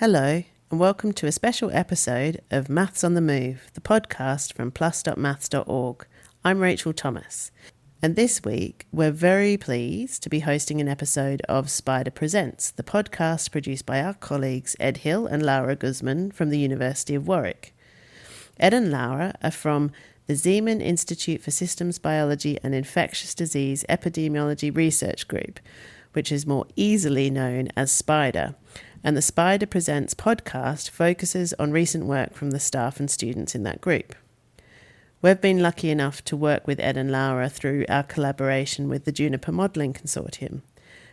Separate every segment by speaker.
Speaker 1: Hello, and welcome to a special episode of Maths on the Move, the podcast from plus.maths.org. I'm Rachel Thomas, and this week we're very pleased to be hosting an episode of SBIDER Presents, the podcast produced by our colleagues Ed Hill and Laura Guzmán from the University of Warwick. Ed and Laura are from the Zeeman Institute for Systems Biology and Infectious Disease Epidemiology Research Group, which is more easily known as SBIDER and the SBIDER Presents podcast focuses on recent work from the staff and students in that group. We've been lucky enough to work with Ed and Laura through our collaboration with the Juniper Modelling Consortium.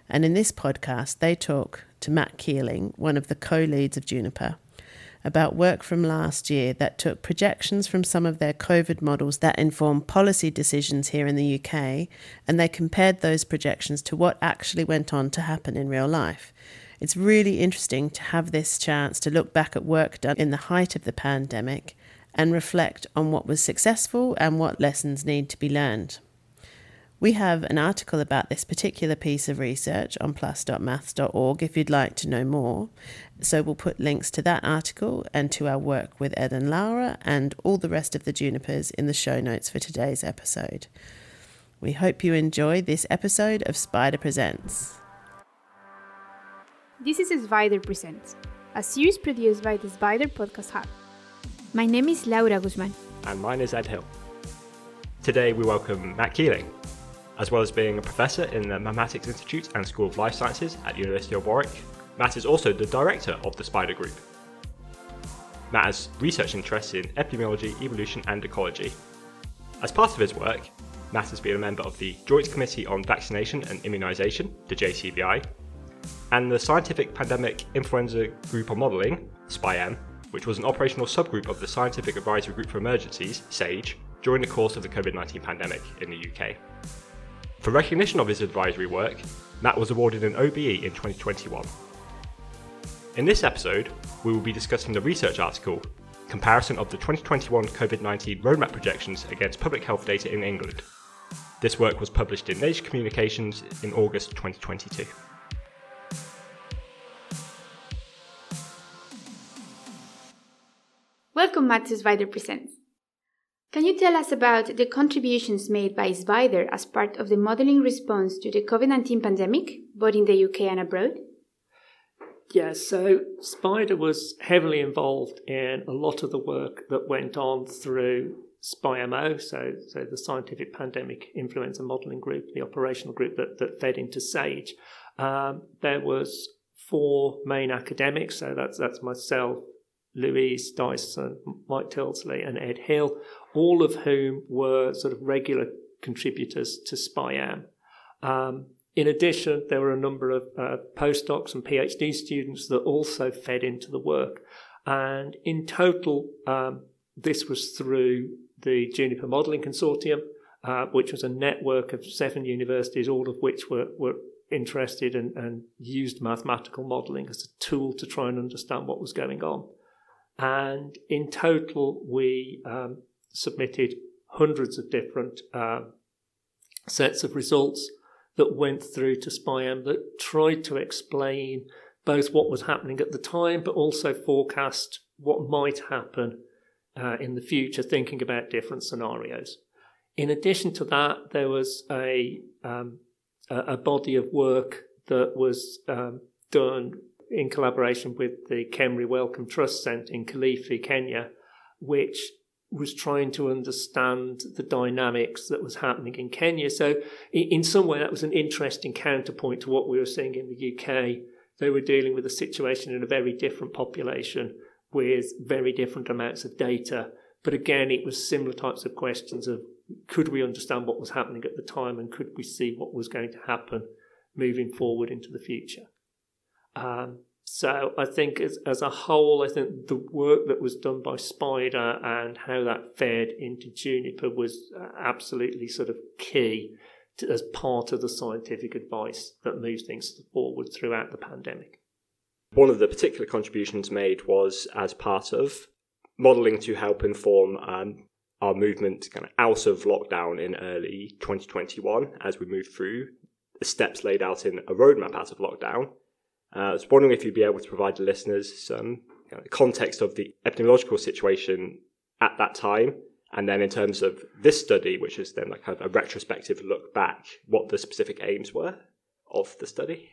Speaker 1: And in this podcast, they talk to Matt Keeling, one of the co leads of Juniper, about work from last year that took projections from some of their COVID models that inform policy decisions here in the UK, and they compared those projections to what actually went on to happen in real life. It's really interesting to have this chance to look back at work done in the height of the pandemic and reflect on what was successful and what lessons need to be learned. We have an article about this particular piece of research on plus.maths.org if you'd like to know more. So we'll put links to that article and to our work with Ed and Laura and all the rest of the Junipers in the show notes for today's episode. We hope you enjoy this episode of SBIDER Presents.
Speaker 2: This is SBIDER Presents, a series produced by the SBIDER Podcast Hub. My name is Laura Guzmán.
Speaker 3: And mine is Ed Hill. Today we welcome Matt Keeling. As well as being a professor in the Mathematics Institute and School of Life Sciences at the University of Warwick, Matt is also the director of the SBIDER Group. Matt has research interests in epidemiology, evolution, and ecology. As part of his work, Matt has been a member of the Joint Committee on Vaccination and Immunisation, the JCVI, and the Scientific Pandemic Influenza Group on Modelling, SPI-M, which was an operational subgroup of the Scientific Advisory Group for Emergencies, SAGE, during the course of the COVID 19 pandemic in the UK. For recognition of his advisory work, Matt was awarded an OBE in 2021. In this episode, we will be discussing the research article Comparison of the 2021 COVID 19 Roadmap Projections against Public Health Data in England. This work was published in Nature Communications in August 2022.
Speaker 2: Welcome Matt to SBIDER Presents. Can you tell us about the contributions made by SBIDER as part of the modeling response to the COVID 19 pandemic, both in the UK and abroad?
Speaker 4: Yeah, so SBIDER was heavily involved in a lot of the work that went on through SPI-M-O, so, so the Scientific Pandemic Influenza Modelling Group, the operational group that, that fed into SAGE. Um, there was four main academics, so that's, that's myself, Louise Dyson, Mike Tildesley, and Ed Hill, all of whom were sort of regular contributors to SPI-M. Um, in addition, there were a number of uh, postdocs and PhD students that also fed into the work. And in total, um, this was through the Juniper Modelling Consortium, uh, which was a network of seven universities, all of which were, were interested and, and used mathematical modelling as a tool to try and understand what was going on. And in total, we um, submitted hundreds of different uh, sets of results that went through to SPI-M that tried to explain both what was happening at the time, but also forecast what might happen uh, in the future, thinking about different scenarios. In addition to that, there was a um, a body of work that was um, done in collaboration with the KEMRI Wellcome Trust Centre in Kilifi, Kenya, which was trying to understand the dynamics that was happening in Kenya. So, in some way, that was an interesting counterpoint to what we were seeing in the UK. They were dealing with a situation in a very different population with very different amounts of data. But again, it was similar types of questions of could we understand what was happening at the time and could we see what was going to happen moving forward into the future? Um, so I think as, as a whole, I think the work that was done by SBIDER and how that fed into Juniper was uh, absolutely sort of key to, as part of the scientific advice that moves things forward throughout the pandemic.
Speaker 3: One of the particular contributions made was as part of modelling to help inform um, our movement kind of out of lockdown in early 2021 as we move through the steps laid out in a roadmap out of lockdown Uh, I was wondering if you'd be able to provide the listeners some you know, context of the epidemiological situation at that time, and then in terms of this study, which is then like kind of a retrospective look back, what the specific aims were of the study.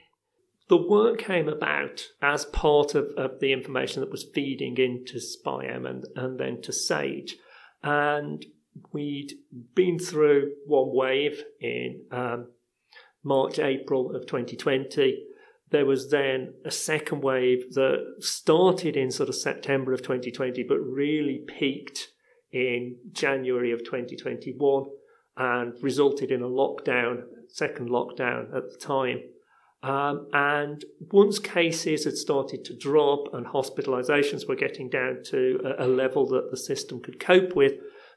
Speaker 4: The work came about as part of, of the information that was feeding into SPI-M and, and then to SAGE. And we'd been through one wave in um, March, April of 2020. There was then a second wave that started in sort of September of 2020, but really peaked in January of 2021 and resulted in a lockdown, second lockdown at the time. Um, and once cases had started to drop and hospitalizations were getting down to a, a level that the system could cope with,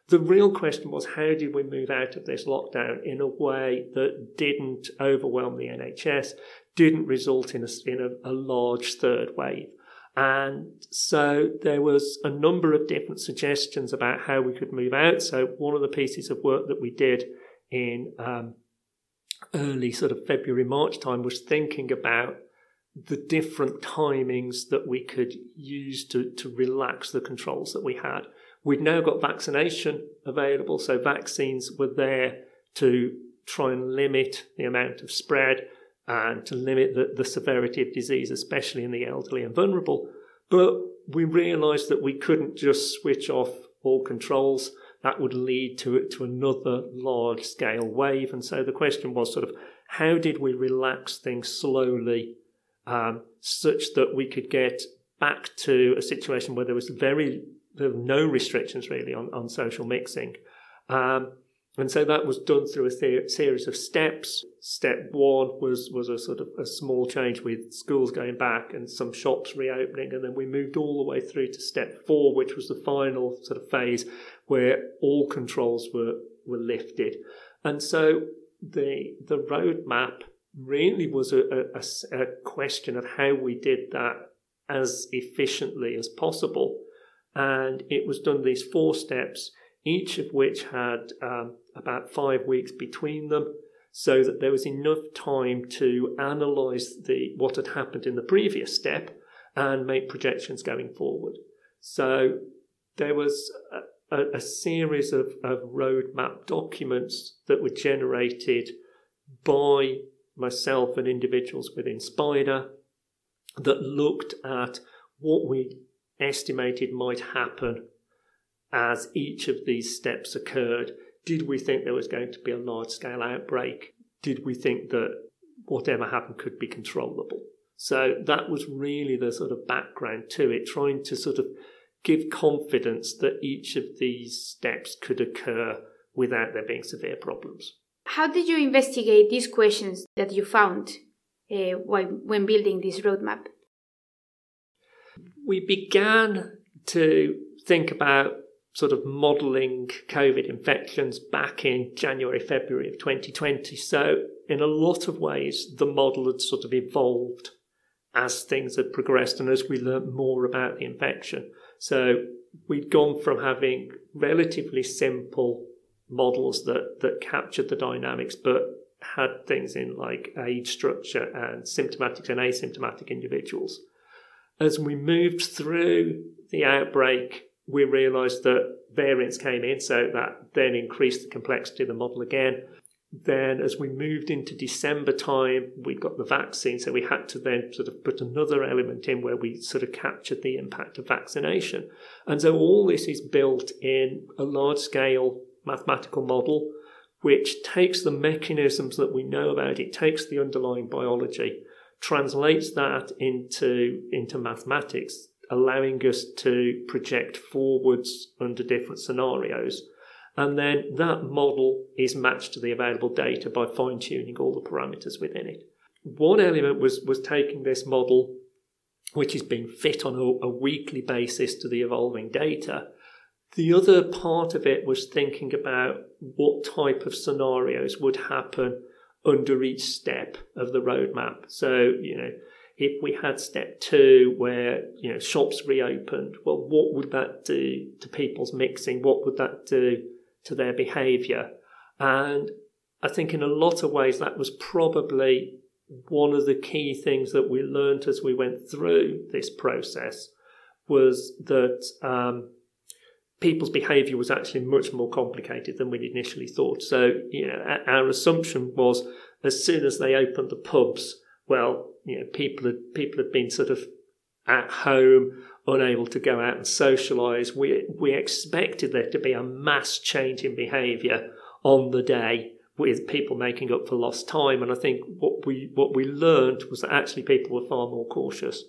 Speaker 4: the real question was how did we move out of this lockdown in a way that didn't overwhelm the NHS, didn't result in a, in a, a large third wave? And so there was a number of different suggestions about how we could move out. So one of the pieces of work that we did in um, early sort of February, March time was thinking about the different timings that we could use to, to relax the controls that we had. We'd now got vaccination available, so vaccines were there to try and limit the amount of spread and to limit the, the severity of disease, especially in the elderly and vulnerable. But we realised that we couldn't just switch off all controls. That would lead to to another large scale wave. And so the question was sort of how did we relax things slowly um, such that we could get back to a situation where there was very there were no restrictions really on, on social mixing. Um, and so that was done through a series of steps. Step one was, was a sort of a small change with schools going back and some shops reopening. And then we moved all the way through to step four, which was the final sort of phase where all controls were, were lifted. And so the, the roadmap really was a, a, a question of how we did that as efficiently as possible and it was done these four steps, each of which had um, about five weeks between them, so that there was enough time to analyse the what had happened in the previous step and make projections going forward. So there was a, a, series of, of roadmap documents that were generated by myself and individuals within SBIDER that looked at what we estimated might happen as each of these steps occurred. Did we think there was going to be a large scale outbreak? Did we think that whatever happened could be controllable? So that was really the sort of background to it, trying to sort of give confidence that each of these steps could occur without there being severe problems.
Speaker 2: How did you investigate these questions that you found uh, when building this roadmap?
Speaker 4: We began to think about sort of modelling COVID infections back in January, February of 2020. So, in a lot of ways, the model had sort of evolved as things had progressed and as we learned more about the infection. So, we'd gone from having relatively simple models that, that captured the dynamics but had things in like age structure and symptomatic and asymptomatic individuals as we moved through the outbreak, we realised that variants came in, so that then increased the complexity of the model again. Then, as we moved into December time, we got the vaccine, so we had to then sort of put another element in where we sort of captured the impact of vaccination. And so, all this is built in a large scale mathematical model which takes the mechanisms that we know about, it takes the underlying biology, translates that into, into mathematics, allowing us to project forwards under different scenarios. And then that model is matched to the available data by fine tuning all the parameters within it. One element was, was taking this model, which is being fit on a, a weekly basis to the evolving data. The other part of it was thinking about what type of scenarios would happen under each step of the roadmap. So, you know, if we had step two where, you know, shops reopened, well, what would that do to people's mixing? What would that do to their behaviour? And I think in a lot of ways that was probably one of the key things that we learned as we went through this process was that um, people's behaviour was actually much more complicated than we'd initially thought. So, you know, our assumption was as soon as they opened the pubs, well, you know, people had people had been sort of at home, unable to go out and socialise. We we expected there to be a mass change in behaviour on the day with people making up for lost time. And I think what we what we learned was that actually people were far more cautious.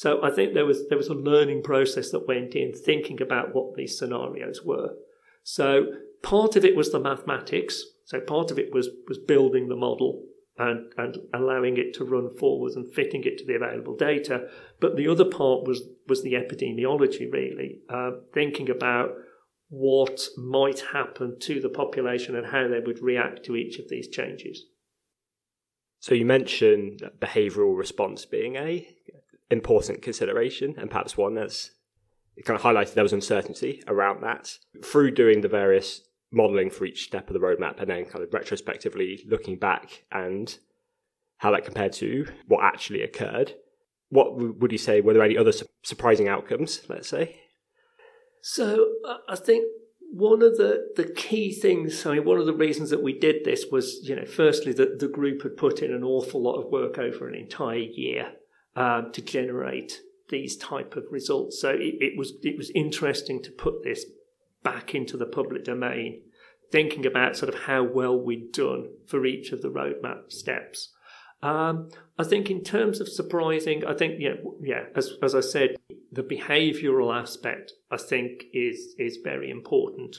Speaker 4: So I think there was there was a learning process that went in thinking about what these scenarios were. So part of it was the mathematics. So part of it was was building the model and, and allowing it to run forwards and fitting it to the available data. But the other part was was the epidemiology, really, uh, thinking about what might happen to the population and how they would react to each of these changes.
Speaker 3: So you mentioned behavioural response being a important consideration, and perhaps one that's kind of highlighted there was uncertainty around that through doing the various modelling for each step of the roadmap, and then kind of retrospectively looking back and how that compared to what actually occurred. What would you say? Were there any other su- surprising outcomes? Let's say.
Speaker 4: So I think one of the, the key things, I mean, one of the reasons that we did this was, you know, firstly that the group had put in an awful lot of work over an entire year um, to generate these type of results. So it, it was it was interesting to put this back into the public domain, thinking about sort of how well we'd done for each of the roadmap steps. Um, I think in terms of surprising, I think yeah, yeah. As as I said, the behavioural aspect I think is is very important.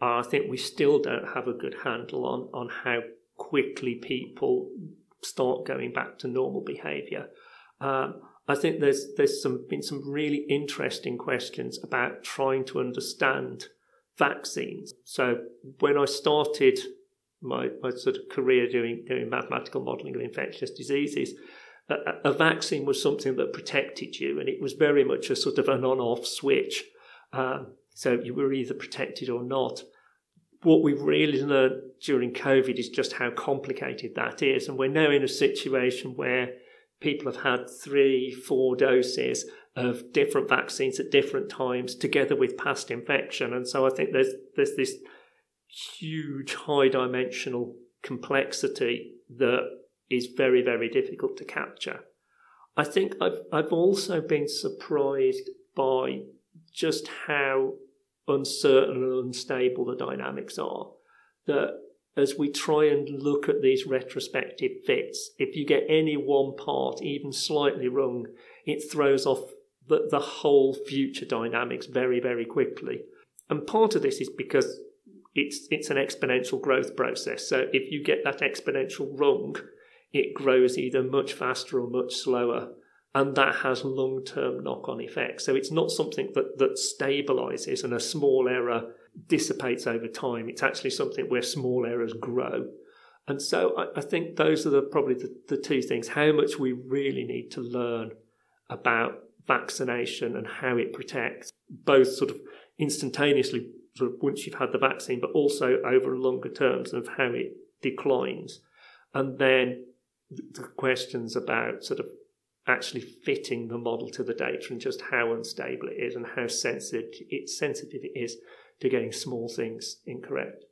Speaker 4: Uh, I think we still don't have a good handle on on how quickly people start going back to normal behaviour. Um, I think there's there's some been some really interesting questions about trying to understand vaccines. So when I started my, my sort of career doing, doing mathematical modelling of infectious diseases, a, a, vaccine was something that protected you, and it was very much a sort of an on-off switch. Um, so you were either protected or not. What we've really learned during COVID is just how complicated that is, and we're now in a situation where people have had three, four doses of different vaccines at different times, together with past infection, and so I think there's there's this huge high dimensional complexity that is very, very difficult to capture. I think I've, I've also been surprised by just how uncertain and unstable the dynamics are. That as we try and look at these retrospective fits, if you get any one part even slightly wrong, it throws off the, the whole future dynamics very, very quickly. And part of this is because it's it's an exponential growth process. So if you get that exponential wrong, it grows either much faster or much slower. And that has long term knock on effects. So it's not something that, that stabilizes and a small error dissipates over time. It's actually something where small errors grow. And so I, I think those are the, probably the, the two things how much we really need to learn about vaccination and how it protects, both sort of instantaneously sort of once you've had the vaccine, but also over longer terms of how it declines. And then the questions about sort of actually fitting the model to the data and just how unstable it is and how sensitive it, sensitive it is to getting small things incorrect.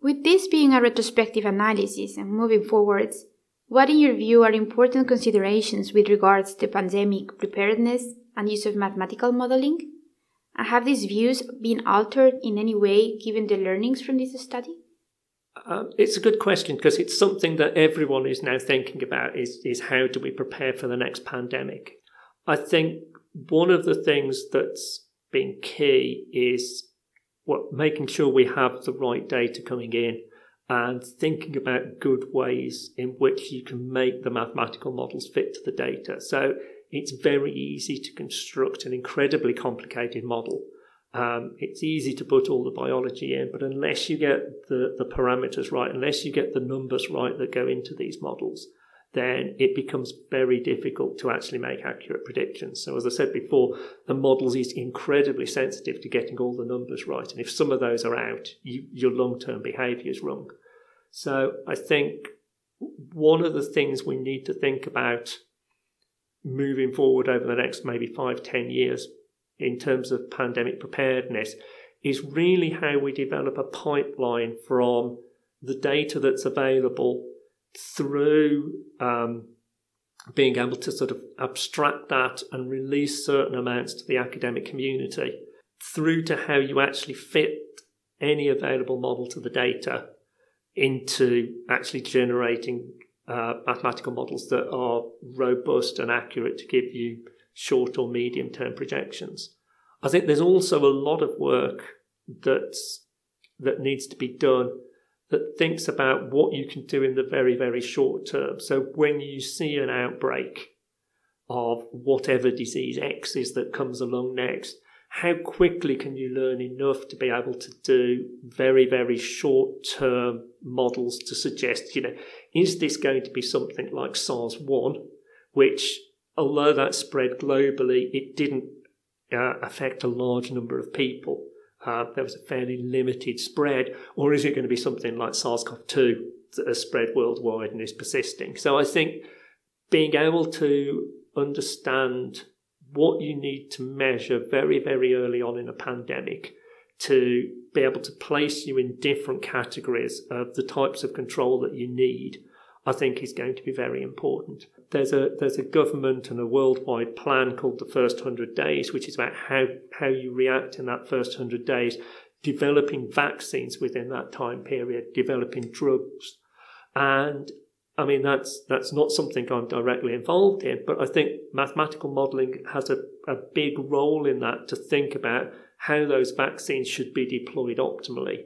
Speaker 2: With this being a retrospective analysis and moving forwards, what in your view are important considerations with regards to pandemic preparedness and use of mathematical modeling? And Have these views been altered in any way given the learnings from this study?
Speaker 4: Um, it's a good question because it's something that everyone is now thinking about is, is how do we prepare for the next pandemic? I think one of the things that's been key is what making sure we have the right data coming in and thinking about good ways in which you can make the mathematical models fit to the data. So it's very easy to construct an incredibly complicated model. Um, it's easy to put all the biology in, but unless you get the, the parameters right, unless you get the numbers right that go into these models, then it becomes very difficult to actually make accurate predictions. So, as I said before, the models is incredibly sensitive to getting all the numbers right. And if some of those are out, you, your long term behavior is wrong. So, I think one of the things we need to think about moving forward over the next maybe five, ten years in terms of pandemic preparedness is really how we develop a pipeline from the data that's available through um, being able to sort of abstract that and release certain amounts to the academic community through to how you actually fit any available model to the data into actually generating uh, mathematical models that are robust and accurate to give you short or medium term projections. I think there's also a lot of work that's, that needs to be done that thinks about what you can do in the very, very short term. So when you see an outbreak of whatever disease X is that comes along next, how quickly can you learn enough to be able to do very, very short term models to suggest, you know, is this going to be something like SARS 1, which, although that spread globally, it didn't uh, affect a large number of people? Uh, there was a fairly limited spread, or is it going to be something like SARS-CoV-2 that has spread worldwide and is persisting? So I think being able to understand what you need to measure very, very early on in a pandemic to be able to place you in different categories of the types of control that you need, I think is going to be very important there's a there's a government and a worldwide plan called the first 100 days which is about how how you react in that first 100 days developing vaccines within that time period developing drugs. And I mean that's that's not something I'm directly involved in but I think mathematical modeling has a, a big role in that to think about how those vaccines should be deployed optimally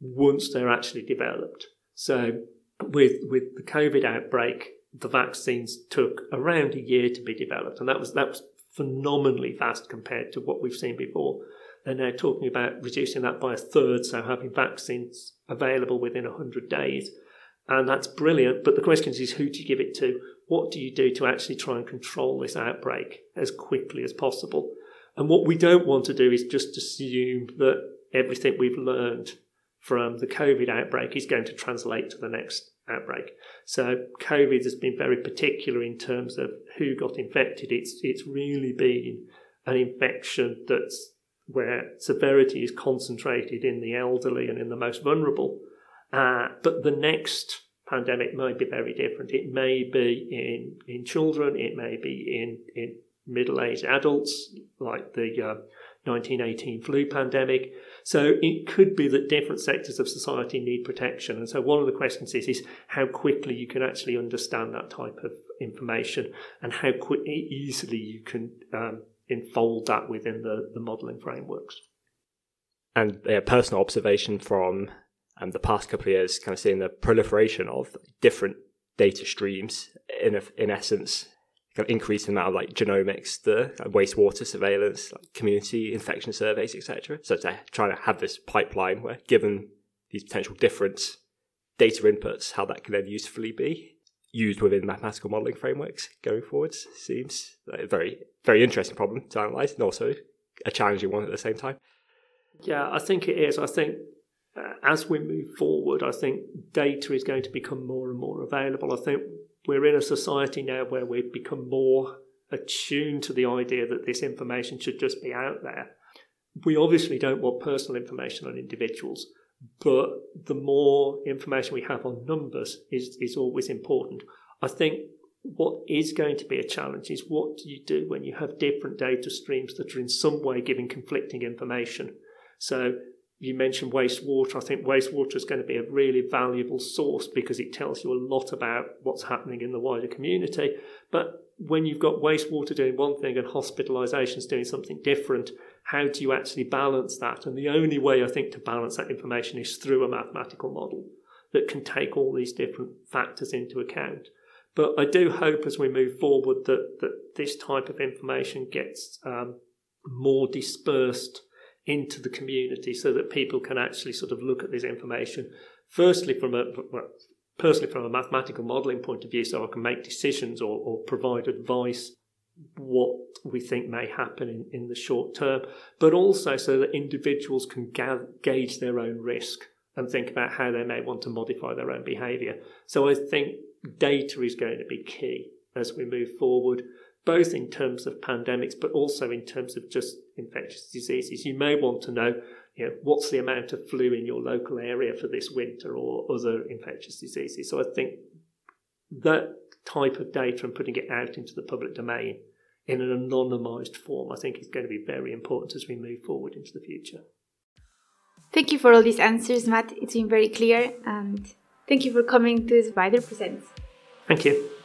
Speaker 4: once they're actually developed. So with with the covid outbreak the vaccines took around a year to be developed, and that was that was phenomenally fast compared to what we've seen before. They're now talking about reducing that by a third, so having vaccines available within 100 days. And that's brilliant. But the question is, who do you give it to? What do you do to actually try and control this outbreak as quickly as possible? And what we don't want to do is just assume that everything we've learned from the COVID outbreak is going to translate to the next outbreak. So COVID has been very particular in terms of who got infected. It's it's really been an infection that's where severity is concentrated in the elderly and in the most vulnerable. Uh, but the next pandemic may be very different. It may be in in children. It may be in in middle aged adults, like the uh, 1918 flu pandemic. So it could be that different sectors of society need protection. And so one of the questions is, is how quickly you can actually understand that type of information and how quick, easily you can um, enfold that within the, the modelling frameworks.
Speaker 3: And a personal observation from um, the past couple of years, kind of seeing the proliferation of different data streams in, a, in essence kind of increase the amount of like genomics, the wastewater surveillance, like community infection surveys, etc. So to try to have this pipeline where, given these potential different data inputs, how that can then usefully be used within mathematical modeling frameworks going forwards seems like a very, very interesting problem to analyze and also a challenging one at the same time.
Speaker 4: Yeah, I think it is. I think uh, as we move forward, I think data is going to become more and more available. I think we're in a society now where we've become more attuned to the idea that this information should just be out there. We obviously don't want personal information on individuals, but the more information we have on numbers is, is always important. I think what is going to be a challenge is what do you do when you have different data streams that are in some way giving conflicting information? So you mentioned wastewater. I think wastewater is going to be a really valuable source because it tells you a lot about what's happening in the wider community. But when you've got wastewater doing one thing and hospitalizations doing something different, how do you actually balance that? And the only way I think to balance that information is through a mathematical model that can take all these different factors into account. But I do hope as we move forward that, that this type of information gets um, more dispersed into the community so that people can actually sort of look at this information, firstly from a well, personally from a mathematical modelling point of view, so I can make decisions or, or provide advice what we think may happen in, in the short term, but also so that individuals can ga- gauge their own risk and think about how they may want to modify their own behaviour. So I think data is going to be key as we move forward, both in terms of pandemics, but also in terms of just infectious diseases. You may want to know, you know, what's the amount of flu in your local area for this winter or other infectious diseases. So I think that type of data and putting it out into the public domain in an anonymised form, I think is going to be very important as we move forward into the future.
Speaker 2: Thank you for all these answers, Matt. It's been very clear, and thank you for coming to SBIDER Presents.
Speaker 4: Thank you.